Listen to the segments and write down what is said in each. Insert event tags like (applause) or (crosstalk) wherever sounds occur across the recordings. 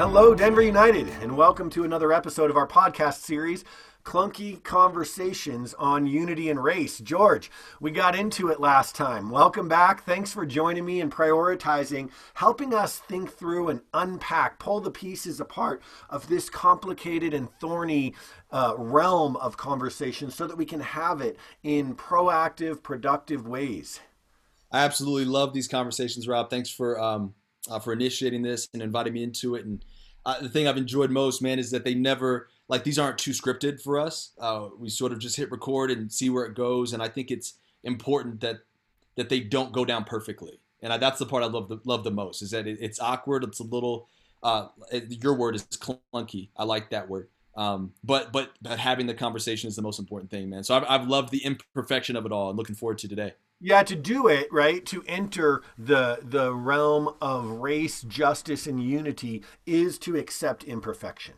Hello, Denver United, and welcome to another episode of our podcast series, Clunky Conversations on Unity and Race. George, we got into it last time. Welcome back. Thanks for joining me and prioritizing, helping us think through and unpack, pull the pieces apart of this complicated and thorny uh, realm of conversation so that we can have it in proactive, productive ways. I absolutely love these conversations, Rob. Thanks for um, uh, for initiating this and inviting me into it. And uh, the thing I've enjoyed most, man, is that they never like these aren't too scripted for us. Uh, we sort of just hit record and see where it goes. And I think it's important that that they don't go down perfectly. And I, that's the part I love the love the most is that it, it's awkward. It's a little. Uh, your word is clunky. I like that word. Um, but, but but having the conversation is the most important thing, man. So I've, I've loved the imperfection of it all, and looking forward to today. Yeah, to do it, right, to enter the the realm of race, justice, and unity is to accept imperfection.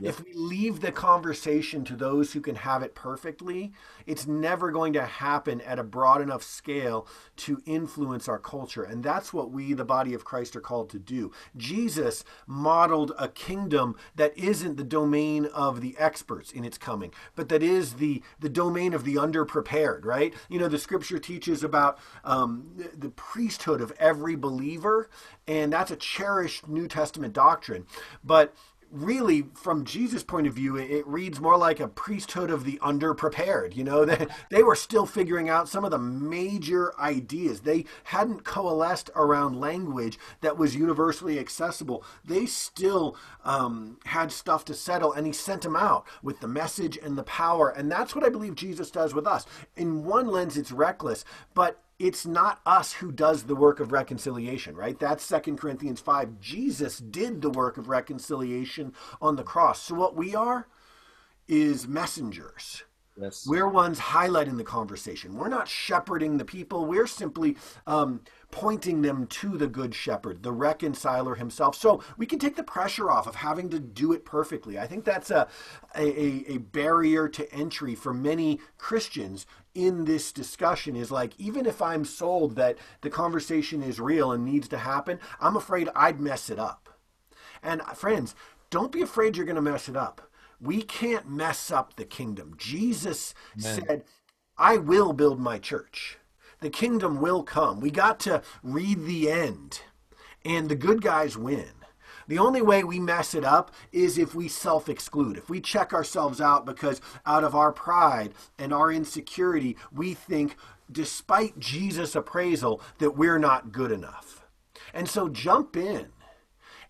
If we leave the conversation to those who can have it perfectly, it's never going to happen at a broad enough scale to influence our culture. And that's what we, the body of Christ, are called to do. Jesus modeled a kingdom that isn't the domain of the experts in its coming, but that is the, the domain of the underprepared, right? You know, the scripture teaches about um, the priesthood of every believer, and that's a cherished New Testament doctrine. But really from jesus point of view it, reads more like a priesthood of the underprepared you know? (laughs) They, they were still figuring out some of the major ideas. They hadn't coalesced around language that was universally accessible. They still um, had stuff to settle and he sent them out with the message and the power and that's what i believe jesus does with us. In one lens it's reckless but it's not us who does the work of reconciliation, right? That's Second Corinthians 5. Jesus did the work of reconciliation on the cross. So what we are is messengers. Yes. We're ones highlighting the conversation. We're not shepherding the people. We're simply um, pointing them to the good shepherd, the reconciler himself. So we can take the pressure off of having to do it perfectly. I think that's a, a, a barrier to entry for many Christians in this discussion is like, even if I'm sold that the conversation is real and needs to happen, I'm afraid I'd mess it up. And friends, don't be afraid you're going to mess it up we can't mess up the kingdom. Jesus Amen. said, I will build my church. The kingdom will come. We got to read the end, and the good guys win. The only way we mess it up is if we self exclude, if we check ourselves out because out of our pride and our insecurity, we think, despite Jesus' appraisal, that we're not good enough. And so jump in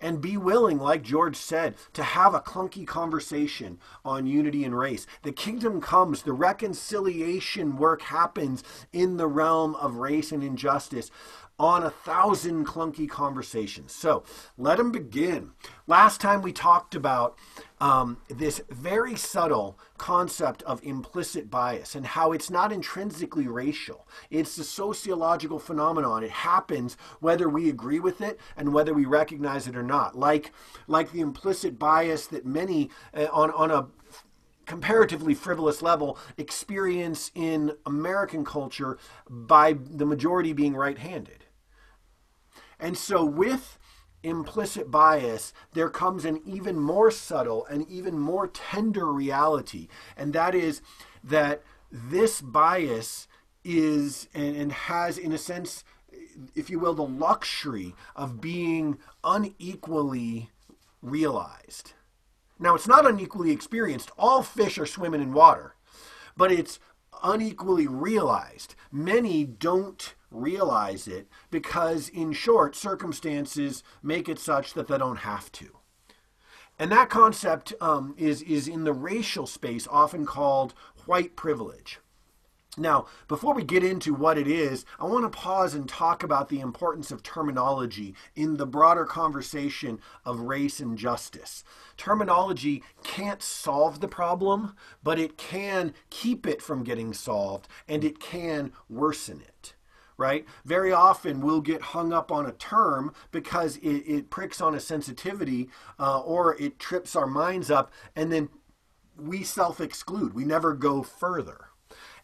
and be willing, like George said, to have a clunky conversation on unity and race. The kingdom comes, the reconciliation work happens in the realm of race and injustice on a thousand clunky conversations. So let them begin. Last time we talked about um, this very subtle concept of implicit bias and how it's not intrinsically racial. It's a sociological phenomenon. It happens whether we agree with it and whether we recognize it or not. Like, like the implicit bias that many uh, on, on a comparatively frivolous level experience in American culture by the majority being right handed. And so, with implicit bias, there comes an even more subtle and even more tender reality, and that is that this bias is and, and has, in a sense, if you will, the luxury of being unequally realized. Now, it's not unequally experienced. All fish are swimming in water, but it's unequally realized. Many don't realize it because, in short, circumstances make it such that they don't have to. And that concept um, is, is in the racial space often called white privilege. Now, before we get into what it is, I want to pause and talk about the importance of terminology in the broader conversation of race and justice. Terminology can't solve the problem, but it can keep it from getting solved and it can worsen it right? Very often we'll get hung up on a term because it, it pricks on a sensitivity uh, or it trips our minds up, and then we self exclude. We never go further.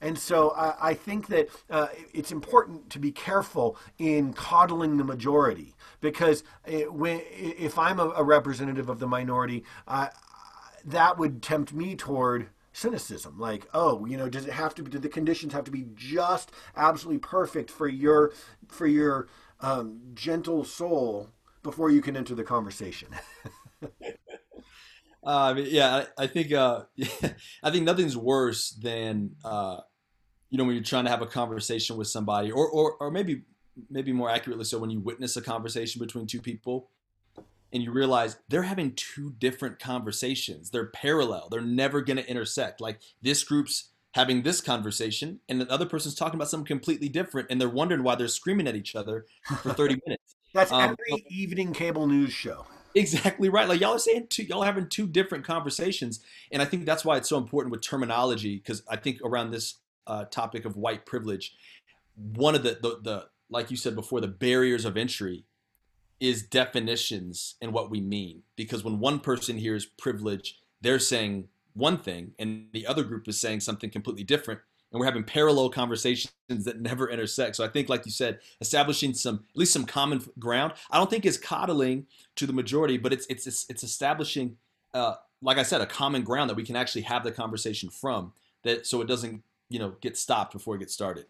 And so I, I think that uh, it's important to be careful in coddling the majority because it, when, if I'm a, a, representative of the minority, uh, that would tempt me toward cynicism like oh you know does it have to be do the conditions have to be just absolutely perfect for your for your um, gentle soul before you can enter the conversation? (laughs) Uh, yeah I, I think uh, (laughs) I think nothing's worse than uh, you know when you're trying to have a conversation with somebody or, or or maybe maybe more accurately so when you witness a conversation between two people and you realize they're having two different conversations. They're parallel. They're never going to intersect. Like this group's having this conversation and the other person's talking about something completely different and they're wondering why they're screaming at each other for (laughs) 30 minutes. That's um, every evening cable news show. Exactly right. Like y'all are saying two y'all are having two different conversations and I think that's why it's so important with terminology because I think around this uh, topic of white privilege one of the, the the like you said before the barriers of entry is definitions and what we mean. Because when one person hears privilege, they're saying one thing, and the other group is saying something completely different. And we're having parallel conversations that never intersect. So I think, like you said, establishing some at least some common ground. I don't think is coddling to the majority, but it's it's it's, establishing, uh, like I said, a common ground that we can actually have the conversation from. That so it doesn't you know get stopped before it gets started.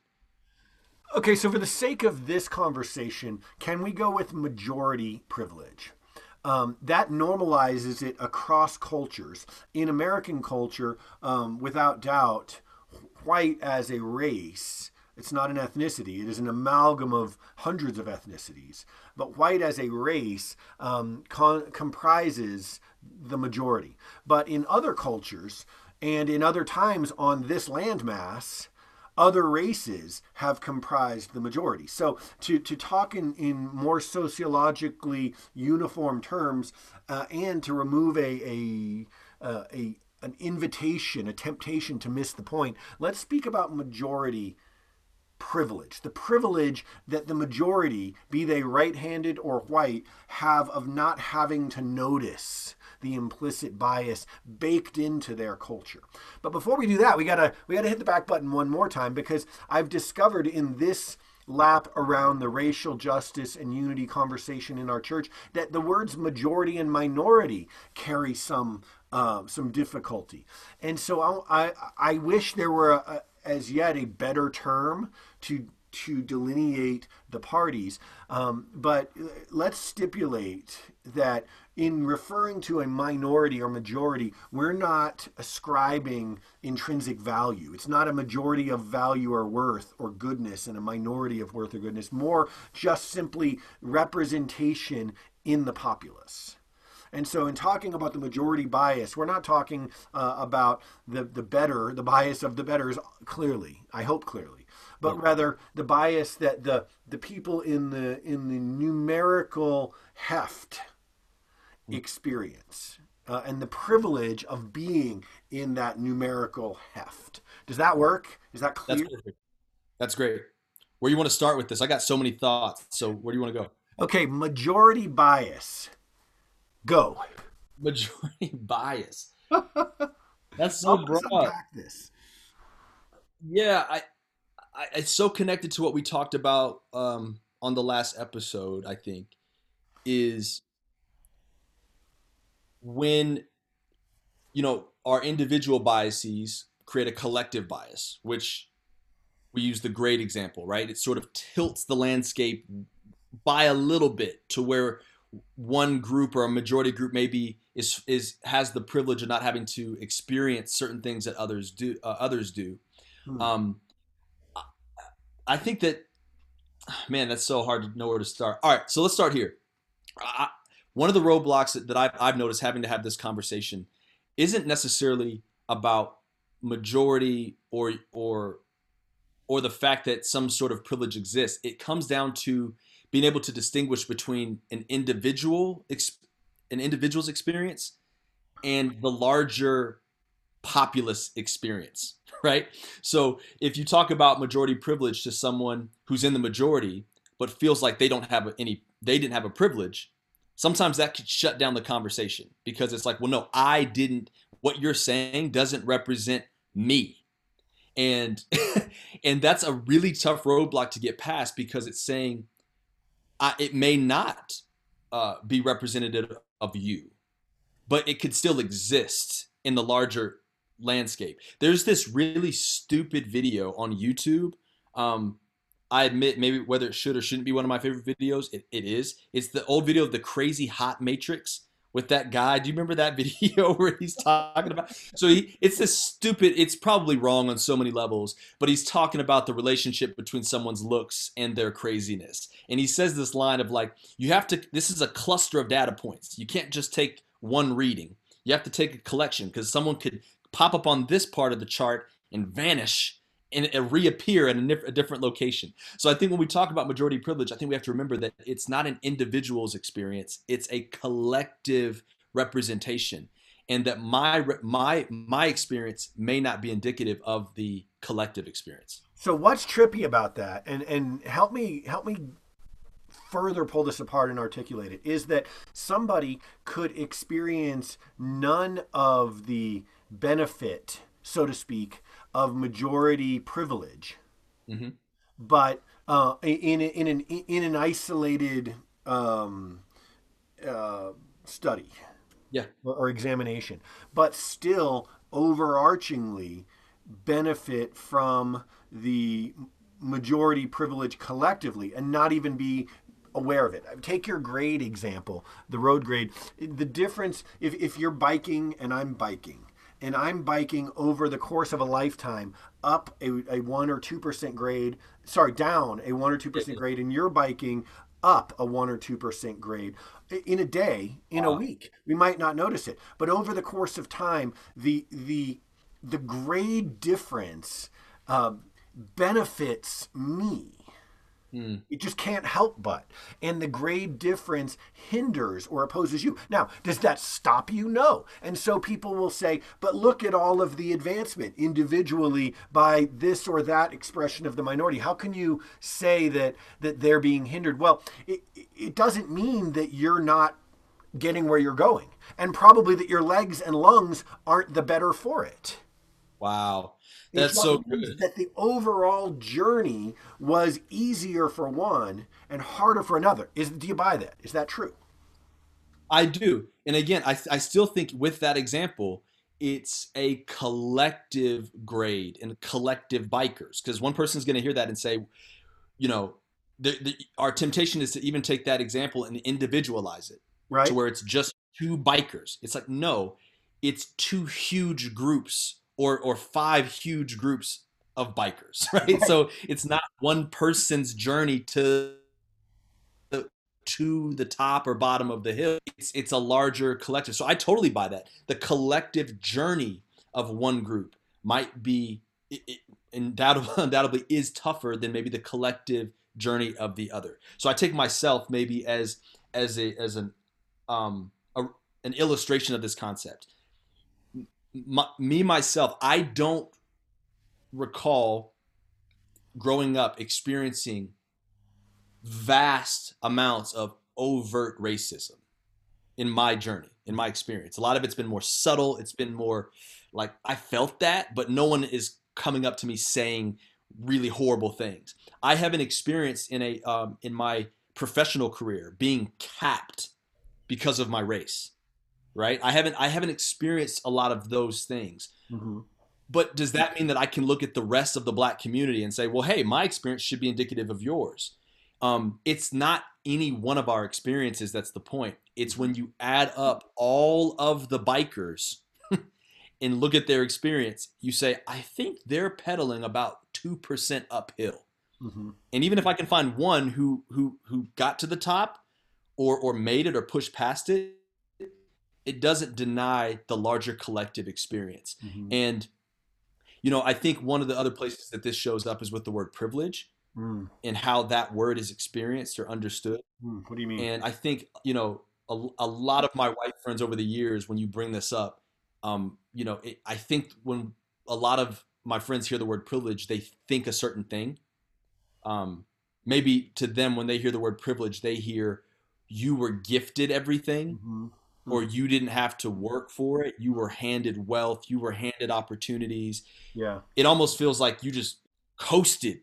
Okay, so for the sake of this conversation, can we go with majority privilege? Um, that normalizes it across cultures. In American culture, um, without doubt, white as a race, it's not an ethnicity, it is an amalgam of hundreds of ethnicities. But white as a race um, comprises the majority. But in other cultures and in other times on this landmass, other races have comprised the majority. So to, to talk in, in more sociologically uniform terms uh, and to remove a, a, uh, a an invitation, a temptation to miss the point, let's speak about majority privilege, the privilege that the majority, be they right handed or white, have of not having to notice the implicit bias baked into their culture. But before we do that, we gotta we gotta hit the back button one more time because I've discovered in this lap around the racial justice and unity conversation in our church that the words majority and minority carry some uh, some difficulty, and so I I, I wish there were a, a, as yet a better term to to delineate the parties. Um, but let's stipulate that in referring to a minority or majority, we're not ascribing intrinsic value. It's not a majority of value or worth or goodness and a minority of worth or goodness, more just simply representation in the populace. And so, in talking about the majority bias, we're not talking uh, about the, the better, the bias of the betters clearly, I hope clearly, but rather the bias that the, the people in the, in the numerical heft experience uh, and the privilege of being in that numerical heft. Does that work? Is that clear? That's, perfect. That's great. Where you want to start with this? I got so many thoughts. So where do you want to go? Okay, majority bias. Go. (laughs) Majority bias. (laughs) That's so broad. This. Yeah, I, I, it's so connected to what we talked about um, on the last episode. I think is when you know our individual biases create a collective bias which we use the great example right? It sort of tilts the landscape by a little bit to where one group or a majority group maybe is is has the privilege of not having to experience certain things that others do uh, others do. Hmm. um, i think that man that's so hard to know where to start. All right so let's start here. I, one of the roadblocks that, I've, I've noticed having to have this conversation isn't necessarily about majority or or or the fact that some sort of privilege exists. It comes down to being able to distinguish between an individual an individual's experience and the larger populace experience, (laughs) right? So if you talk about majority privilege to someone who's in the majority but feels like they don't have any they didn't have a privilege, sometimes that could shut down the conversation because it's like, well, no, I didn't, what you're saying doesn't represent me. and (laughs) and that's a really tough roadblock to get past because it's saying I, it may not uh, be representative of you, but it could still exist in the larger landscape. There's this really stupid video on YouTube. Um, I admit maybe whether it should or shouldn't be one of my favorite videos, it, it is. It's the old video of the crazy hot matrix with that guy. Do you remember that (laughs) video where he's talking about? So he, it's this stupid. It's probably wrong on so many levels, but he's talking about the relationship between someone's looks and their craziness. And he says this line of like, you have to. This is a cluster of data points. You can't just take one reading. You have to take a collection because someone could pop up on this part of the chart and vanish and reappear in a, different location. So I think when we talk about majority privilege, I think we have to remember that it's not an individual's experience; it's a collective representation, and that my my my experience may not be indicative of the collective experience. So what's trippy about that? And and help me help me further pull this apart and articulate it is that somebody could experience none of the benefit, so to speak, of majority privilege, mm-hmm. but uh, in in an in an isolated um, uh, study, yeah, or, or examination, but still overarchingly benefit from the majority privilege collectively and not even be aware of it. Take your grade example, the road grade. The difference, if, if you're biking and I'm biking, and I'm biking over the course of a lifetime up a, a 1 or 2% grade, sorry, down a 1 or 2% grade, and you're biking up a 1 or 2% grade in a day, in wow. a week. We might not notice it. But over the course of time, the, the, the grade difference uh, benefits me Mm. It just can't help but. And the grade difference hinders or opposes you. Now, does that stop you? No. And so people will say, but look at all of the advancement individually by this or that expression of the minority. How can you say that, that they're being hindered? Well, it, it doesn't mean that you're not getting where you're going, and probably that your legs and lungs aren't the better for it. Wow. That's so good. That the overall journey was easier for one and harder for another. Is do you buy that? Is that true? I do. And again, I, I still think with that example, it's a collective grade and collective bikers. Because one person's going to hear that and say, you know, the, the, our temptation is to even take that example and individualize it right. to where it's just two bikers. It's like, no, it's two huge groups or or five huge groups of bikers, (laughs) right? so it's not one person's journey to the to the top or bottom of the hill. It's it's a larger collective. So I totally buy that. The collective journey of one group might be it, it undoubtedly, (laughs) undoubtedly is tougher than maybe the collective journey of the other. So I take myself maybe as as a as an um a, an illustration of this concept my, me myself, I don't recall growing up experiencing vast amounts of overt racism in my journey, in my experience. A lot of it's been more subtle. It's been more like I felt that, but no one is coming up to me saying really horrible things. I haven't experienced in a um, in my professional career being capped because of my race right? I haven't I haven't experienced a lot of those things. Mm-hmm. But does that mean that I can look at the rest of the black community and say, well, hey, my experience should be indicative of yours? Um, it's not any one of our experiences that's the point. It's when you add up all of the bikers (laughs) and look at their experience, you say, I think they're pedaling about 2% uphill. Mm-hmm. And even if I can find one who who who got to the top or or made it or pushed past it, it doesn't deny the larger collective experience. Mm-hmm. And you know, I think one of the other places that this shows up is with the word privilege mm. and how that word is experienced or understood. Mm. What do you mean? And I think, you know, a, a, lot of my white friends over the years, when you bring this up, um, you know, it, I think when a lot of my friends hear the word privilege, they think a certain thing. Um, maybe to them, when they hear the word privilege, they hear you were gifted everything. Mm-hmm or mm. you didn't have to work for it. You were handed wealth, you were handed opportunities. Yeah. It almost feels like you just coasted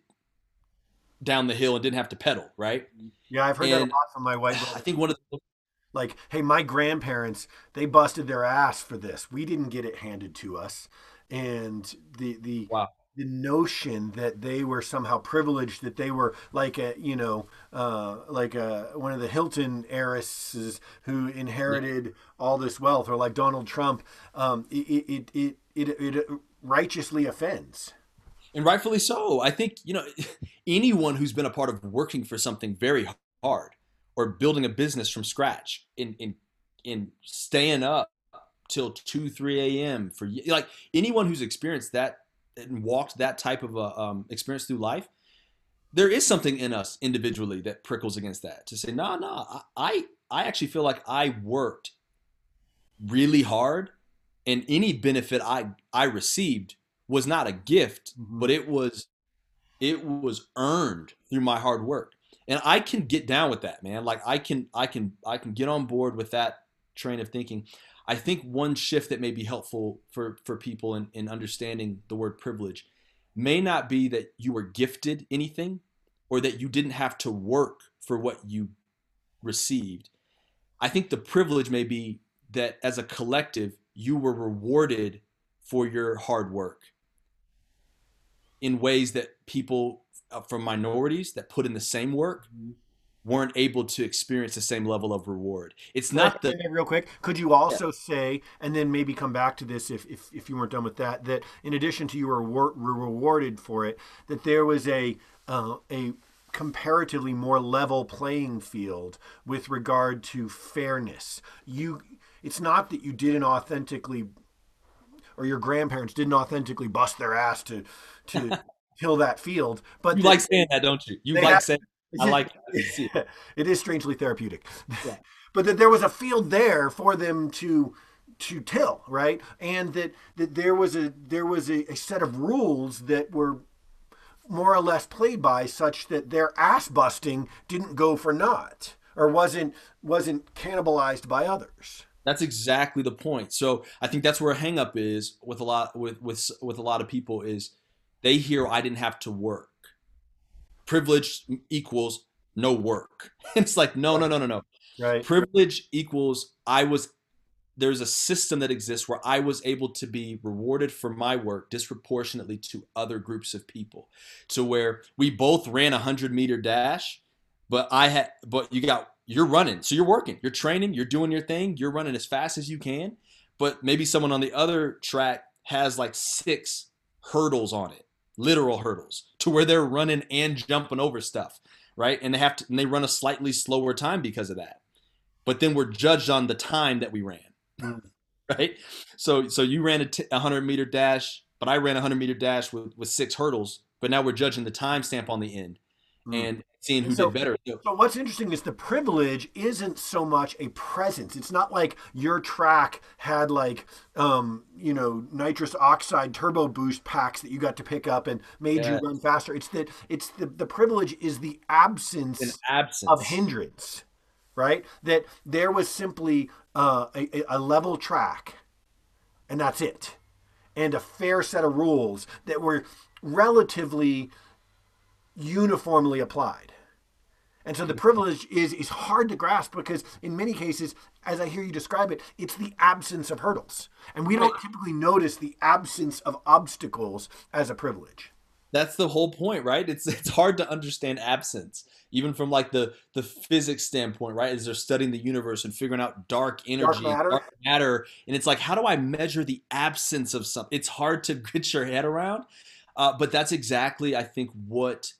down the hill and didn't have to pedal, right? Yeah, I've heard that a lot from my white (sighs) I think one of the Like, hey, my grandparents, they busted their ass for this. We didn't get it handed to us. And the the wow. The notion that they were somehow privileged, that they were like a, you know, uh, like a, one of the Hilton heiresses who inherited all this wealth, or like Donald Trump, um, it, it, it, it, it, it righteously offends. And rightfully so. I think, you know, (laughs) anyone who's been a part of working for something very hard or building a business from scratch in in in staying up till 2 3 a.m for like anyone who's experienced that and walked that type of a um, experience through life there is something in us individually that prickles against that. To say nah, nah, I, I actually feel like i worked really hard and any benefit i i received was not a gift Mhm. but it was it was earned through my hard work. And i can get down with that man. Like i can i can i can get on board with that train of thinking i think one shift that may be helpful for for people in, in understanding the word privilege may not be that you were gifted anything or that you didn't have to work for what you received. I think the privilege may be that as a collective you were rewarded for your hard work in ways that people uh, from minorities that put in the same work weren't able to experience the same level of reward. It's not the real quick. Could you also say, and then maybe come back to this if, if, if you weren't done with that, that in addition to you were, rewarded for it, that there was a uh, a comparatively more level playing field with regard to fairness. You, it's not that you didn't authentically, or your grandparents didn't authentically bust their ass to to (laughs) till that field, but you that- like saying that, don't you? You like have- saying I (laughs) like it is strangely therapeutic. Yeah. (laughs) but that there was a field there for them to to till, right? And that that there was a there was a, a set of rules that were more or less played by such that their ass busting didn't go for naught or wasn't wasn't cannibalized by others. That's exactly the point. So I think that's where a hangup is with a lot with with with a lot of people is they hear I didn't have to work. Privilege equals no work. (laughs) It's like no no no no no. Right. Privilege equals I was there's a system that exists where I was able to be rewarded for my work disproportionately to other groups of people. To where we both ran a 100 meter dash, but I had but you got you're running. So you're working, you're training, you're doing your thing, you're running as fast as you can, but maybe someone on the other track has like six hurdles on it, literal hurdles, to where they're running and jumping over stuff, right? And they have to and they run a slightly slower time because of that. But then we're judged on the time that we ran. Mm. (laughs) Right? So so you ran a t- a 100 meter dash, but I ran a 100 meter dash with with six hurdles, but now we're judging the timestamp on the end Mm. and seeing who So- did better. So- So what's interesting is the privilege isn't so much a presence. It's not like your track had like um, you know nitrous oxide turbo boost packs that you got to pick up and made Yeah. you run faster. It's that it's the the privilege is the absence an absence of hindrance, right? That there was simply uh, a, a level track, and that's it, and a fair set of rules that were relatively uniformly applied. And so the privilege is is hard to grasp because in many cases, as I hear you describe it, it's the absence of hurdles. And we don't typically notice the absence of obstacles as a privilege. That's the whole point, right? It's it's hard to understand absence, even from like the the physics standpoint, right? As they're studying the universe and figuring out dark energy, matter? dark matter, and it's like, how do I measure the absence of something? It's hard to (laughs) get your head around, uh, but that's exactly, I think, what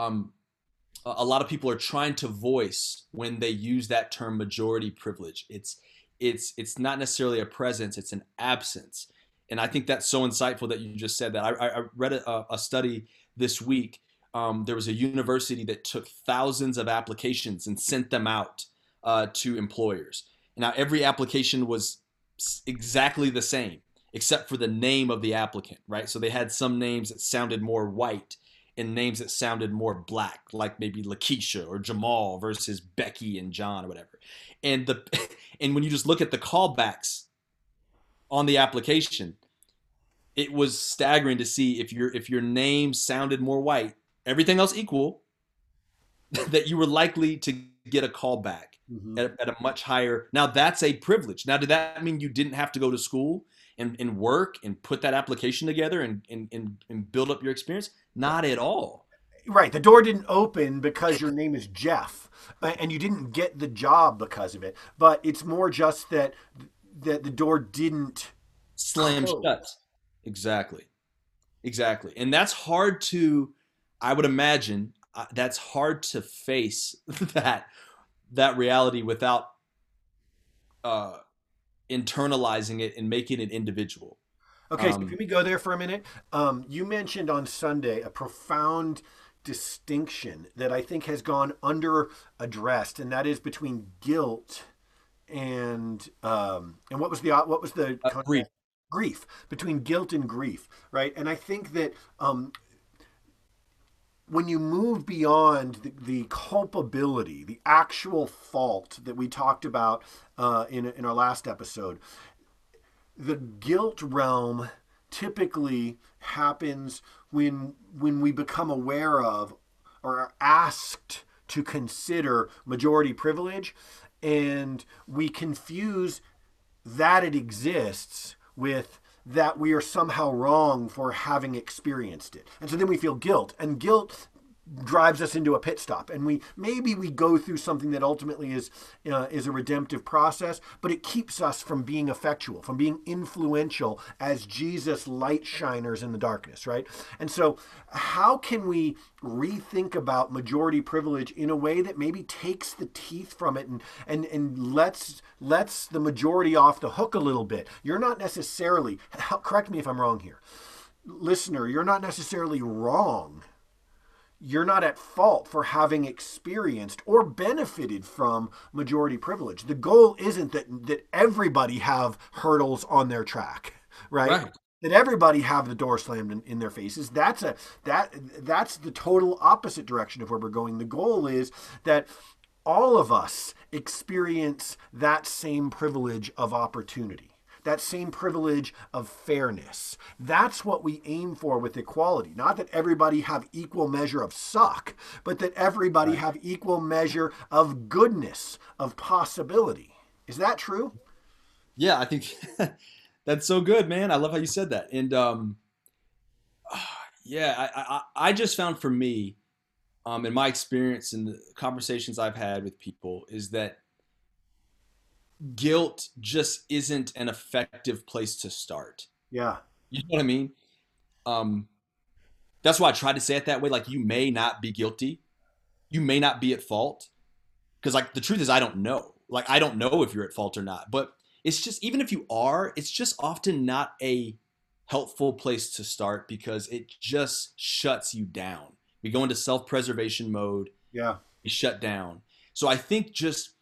um, a lot of people are trying to voice when they use that term majority privilege. It's it's it's not necessarily a presence; it's an absence and I think that's so insightful that you just said that. I, I I read a, a study this week. Um, there was a university that took thousands of applications and sent them out uh, to employers. Now every application was exactly the same, except for the name of the applicant, right? So they had some names that sounded more white, in names that sounded more black, like maybe Lakeisha or Jamal versus Becky and John or whatever. And the (laughs) and when you just look at the callbacks on the application, it was staggering to see if your if your name sounded more white, everything else equal, (laughs) that you were likely to get a callback mm-hmm. at, at, a much higher. Now that's a privilege. Now, did that mean you didn't have to go to school and, and work and put that application together and, and, and, and build up your experience? Not at all. Right. The door didn't open because your name is Jeff and you didn't get the job because of it. But it's more just that that the door didn't slam close. shut. Exactly. Exactly. And that's hard to I would imagine uh, that's hard to face (laughs) that that reality without uh, internalizing it and making it individual. Okay, um, so can we go there for a minute? Um, you mentioned on Sunday a profound distinction that I think has gone under addressed, and that is between guilt and um, and what was the what was the uh, grief grief between guilt and grief, right? And I think that um, when you move beyond the, the, culpability, the actual fault that we talked about uh, in, in our last episode, the guilt realm typically happens when when we become aware of or are asked to consider majority privilege and we confuse that it exists with that we are somehow wrong for having experienced it. And so then we feel guilt. And guilt drives us into a pit stop. And we maybe we go through something that ultimately is uh, is a redemptive process but it keeps us from being effectual from being influential as Jesus light shiners in the darkness right? And so how can we rethink about majority privilege in a way that maybe takes the teeth from it and and and lets lets the majority off the hook a little bit? You're not necessarily (laughs) correct me if I'm wrong here. Listener you're not necessarily wrong you're not at fault for having experienced or benefited from majority privilege. The goal isn't that that everybody have hurdles on their track, right? right. That everybody have the door slammed in, in their faces. That's a that that's the total opposite direction of where we're going. The goal is that all of us experience that same privilege of opportunity that same privilege of fairness. That's what we aim for with equality. Not that everybody have equal measure of suck, but that everybody have equal measure of goodness, of possibility. Is that true? Yeah, I think (laughs) that's so good, man. I love how you said that. And um, (sighs) yeah, I, I, I just found for me, um, in my experience and the conversations I've had with people, is that guilt just isn't an effective place to start. Yeah. You know what I mean? Um, that's why I tried to say it that way. Like, you may not be guilty, you may not be at fault. Because, like, the truth is, I don't know. Like, I don't know if you're at fault or not. But it's just, even if you are, it's just often not a helpful place to start because it just shuts you down. We go into self preservation mode. Yeah. We shut down. So I think just,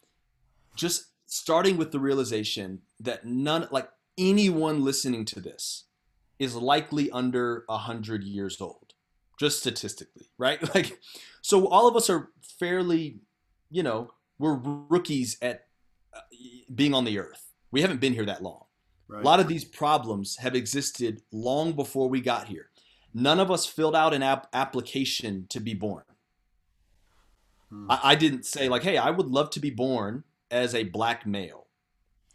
just starting with the realization that none, like anyone listening to this, is likely under a hundred years old, just statistically, right? (laughs) Like, so all of us are fairly, you know, we're rookies at uh, being on the earth. We haven't been here that long. Right. A lot of these problems have existed long before we got here. None of us filled out an ap- application to be born. Hmm. I-, I didn't say like, "Hey, I would love to be born as a black male.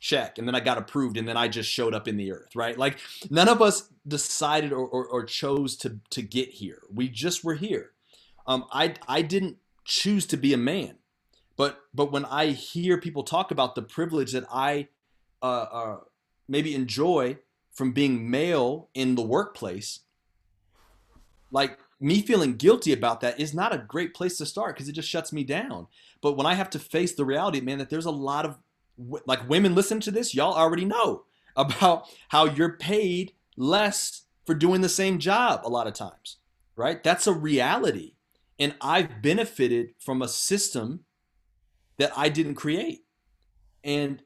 Check. And then I got approved and then I just showed up in the earth, right? Like none of us decided or, or, or chose to, to get here. We just were here. Um, I, I didn't choose to be a man. But, but when I hear people talk about the privilege that I uh, uh, maybe enjoy from being male in the workplace, like me feeling guilty about that is not a great place to start because it just shuts me down. But when I have to face the reality, man, that there's a lot of like women listen to this, y'all already know (laughs) about how you're paid less for doing the same job a lot of times, right? That's a reality. And I've benefited from a system that I didn't create. And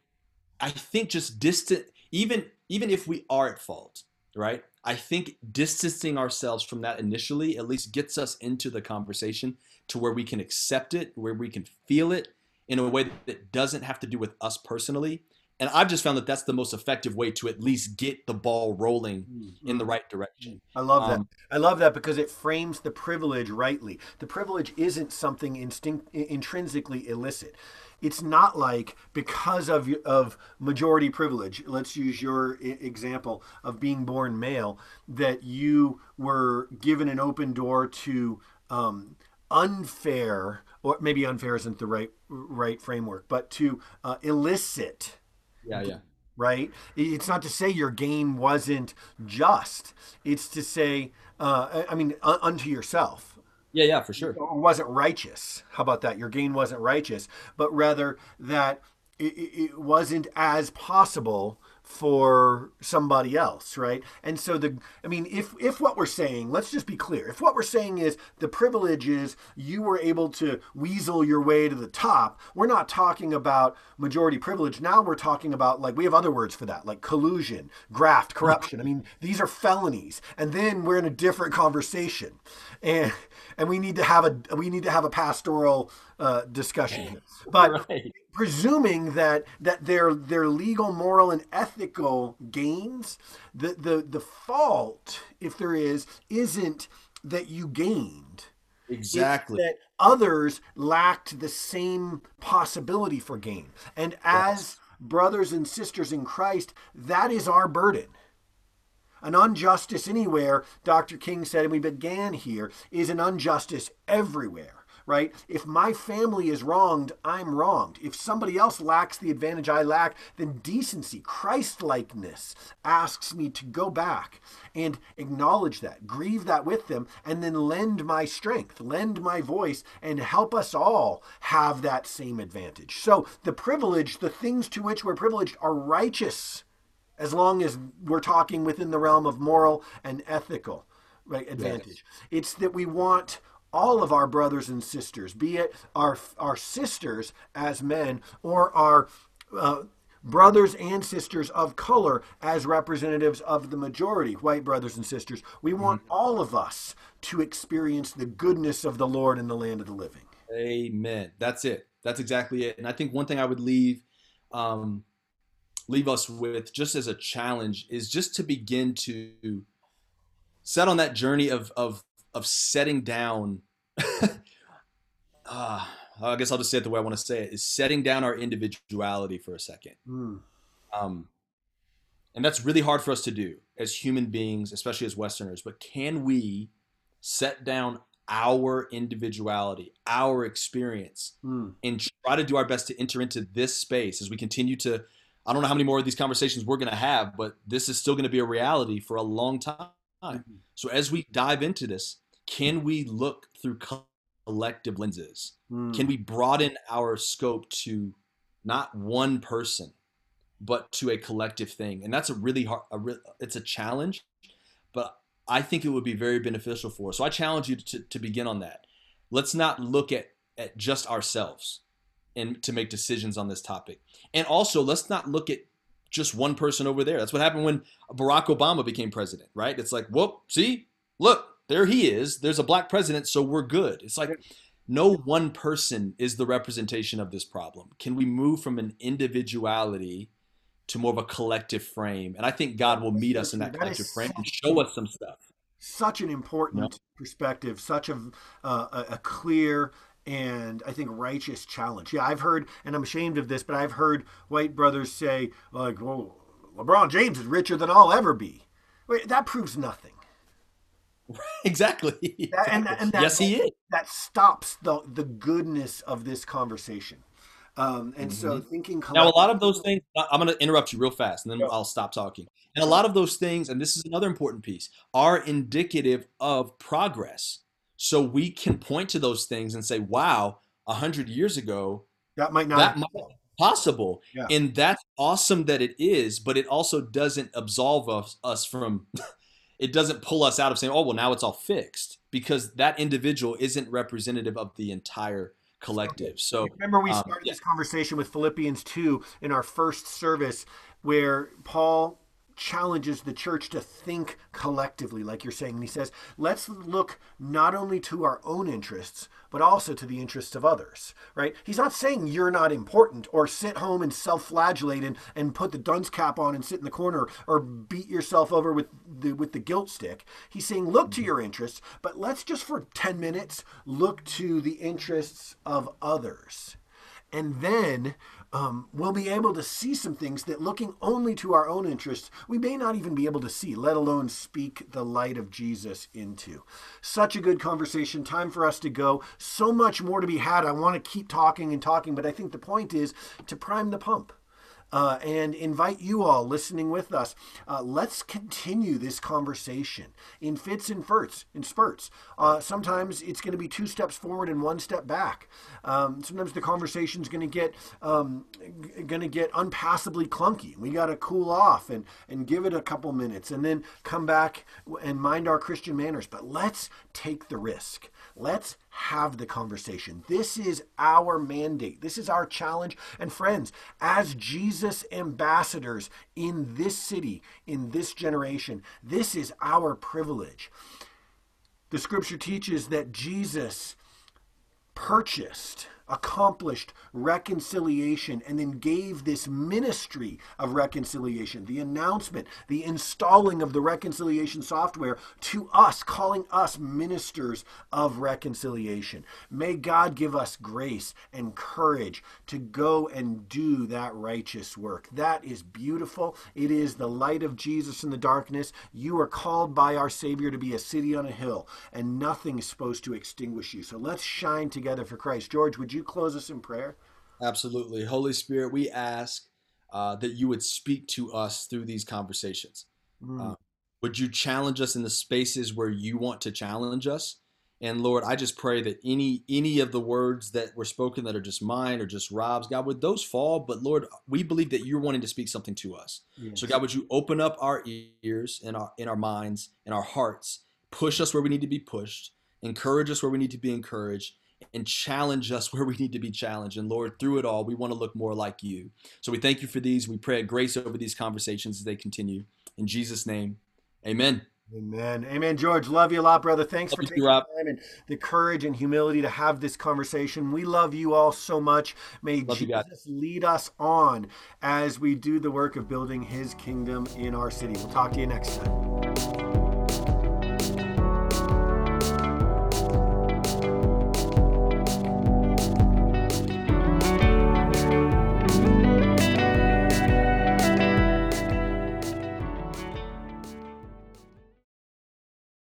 I think just distant even even if we are at fault, right? I think distancing ourselves from that initially at least gets us into the conversation to where we can accept it, where we can feel it in a way that doesn't have to do with us personally. And I've just found that that's the most effective way to at least get the ball rolling in the right direction. I love that. Um, I love that because it frames the privilege rightly. The privilege isn't something instinct intrinsically illicit it's not like because of of majority privilege let's use your example of being born male that you were given an open door to um, unfair or maybe unfair isn't the right right framework but to uh, illicit yeah yeah. right? It's not to say your game wasn't just. It's to say uh, i mean unto yourself yeah, yeah, for sure. Wasn't righteous. How about that? Your gain wasn't righteous, but rather that it, it wasn't as possible for somebody else, right? And so the I mean if if what we're saying, let's just be clear. If what we're saying is the privilege is you were able to weasel your way to the top, we're not talking about majority privilege. Now we're talking about like we have other words for that, like collusion, graft, corruption. I mean, these are felonies. And then we're in a different conversation. And and we need to have a we need to have a pastoral uh, discussion. (laughs) But right. Presuming that that their their legal, moral, and ethical gains, the the the fault, if there is, isn't that you gained. Exactly. that others lacked the same possibility for gain. And as yes. brothers and sisters in Christ, that is our burden. An injustice anywhere, Dr. King said, and we began here, is an injustice everywhere, right? If my family is wronged, I'm wronged. If somebody else lacks the advantage I lack, then decency, Christ-likeness, asks me to go back and acknowledge that, grieve that with them, and then lend my strength, lend my voice, and help us all have that same advantage. So the privilege, the things to which we're privileged, are righteous as long as we're talking within the realm of moral and ethical right, advantage. Yes. It's that we want all of our brothers and sisters, be it our our sisters as men or our uh, brothers and sisters of color as representatives of the majority, white brothers and sisters. We want mm-hmm. all of us to experience the goodness of the Lord in the land of the living. Amen. That's it. That's exactly it. And I think one thing I would leave um, leave us with just as a challenge is just to begin to set on that journey of of of setting down uh, (laughs) I guess I'll just say it the way I want to say it is setting down our individuality for a second. Mm. Um, and that's really hard for us to do as human beings, especially as Westerners. But can we set down our individuality, our experience, mm. and try to do our best to enter into this space as we continue to I don't know how many more of these conversations we're going to have, but this is still going to be a reality for a long time. Mm-hmm. So as we dive into this, can we look through collective lenses? Mm. Can we broaden our scope to not one person, but to a collective thing? And that's a really hard. A re, it's a challenge, but I think it would be very beneficial for us. So I challenge you to, to begin on that. Let's not look at at just ourselves and to make decisions on this topic. And also, let's not look at just one person over there. That's what happened when Barack Obama became president, right? It's like, whoop, see, look, there he is. There's a black president, so we're good. It's like no one person is the representation of this problem. Can we move from an individuality to more of a collective frame? And I think God will meet us in that, that collective frame and show us some stuff. Such an important perspective, such a, uh, a clear and I think righteous challenge. Yeah, I've heard, and I'm ashamed of this, but I've heard white brothers say, like, well, LeBron James is richer than I'll ever be. Wait, that proves nothing. (laughs) exactly. That, and, and that, yes, he is. That stops the the goodness of this conversation. Um, and mm-hmm. so thinking now a lot of those things i'm going to interrupt you real fast and then i'll stop talking and a lot of those things and this is another important piece are indicative of progress so we can point to those things and say, wow, a hundred years ago, that might not that might be possible. Yeah. And that's awesome that it is, but it also doesn't absolve us, us from it doesn't pull us out of saying, oh well now it's all fixed because that individual isn't representative of the entire collective. So remember we um, started um, yeah. this conversation with Philippians 2 in our first service where Paul challenges the church to think collectively, like you're saying. And he says, let's look not only to our own interests, but also to the interests of others, right? He's not saying you're not important or sit home and self flagellate and, and put the dunce cap on and sit in the corner or beat yourself over with the, with the guilt stick. He's saying, look to mm-hmm. your interests, but let's just for 10 minutes look to the interests of others. And then um, we'll be able to see some things that looking only to our own interests, we may not even be able to see, let alone speak the light of Jesus into. Such a good conversation. Time for us to go. So much more to be had. I want to keep talking and talking, but I think the point is to prime the pump uh, and invite you all listening with us. Uh, let's continue this conversation in fits and spurts. In spurts, uh, sometimes it's going to be two steps forward and one step back. Um, sometimes the conversation is going to get um, going to get unpassably clunky. We got to cool off and and give it a couple minutes, and then come back and mind our Christian manners. But let's take the risk. Let's have the conversation. This is our mandate. This is our challenge. And friends, as Jesus ambassadors in this city, in this generation, this is our privilege. The scripture teaches that Jesus purchased accomplished reconciliation and then gave this ministry of reconciliation, the announcement, the installing of the reconciliation software to us, calling us ministers of reconciliation. May God give us grace and courage to go and do that righteous work. That is beautiful. It is the light of Jesus in the darkness. You are called by our Savior to be a city on a hill, and nothing is supposed to extinguish you. So let's shine together for Christ. George, would you? You close us in prayer? Absolutely. Holy Spirit, we ask uh, that you would speak to us through these conversations. Mm. Uh, would you challenge us in the spaces where you want to challenge us? And Lord, I just pray that any any of the words that were spoken that are just mine or just Rob's, God, would those fall? But Lord, we believe that you're wanting to speak something to us. Yes. So God, would you open up our ears and our in our minds and our hearts, push us where we need to be pushed, encourage us where we need to be encouraged, and challenge us (laughs) where we need to be challenged. And Lord, through it all, we want to look more like you. So we thank you for these. We pray grace over these conversations as they continue. In Jesus' name, amen. Amen. Amen. George, love you a lot, brother. Thanks love for taking the time and the courage and humility to have this conversation. We love you all so much. May love Jesus lead us on as we do the work of building his kingdom in our city. We'll talk to you next time.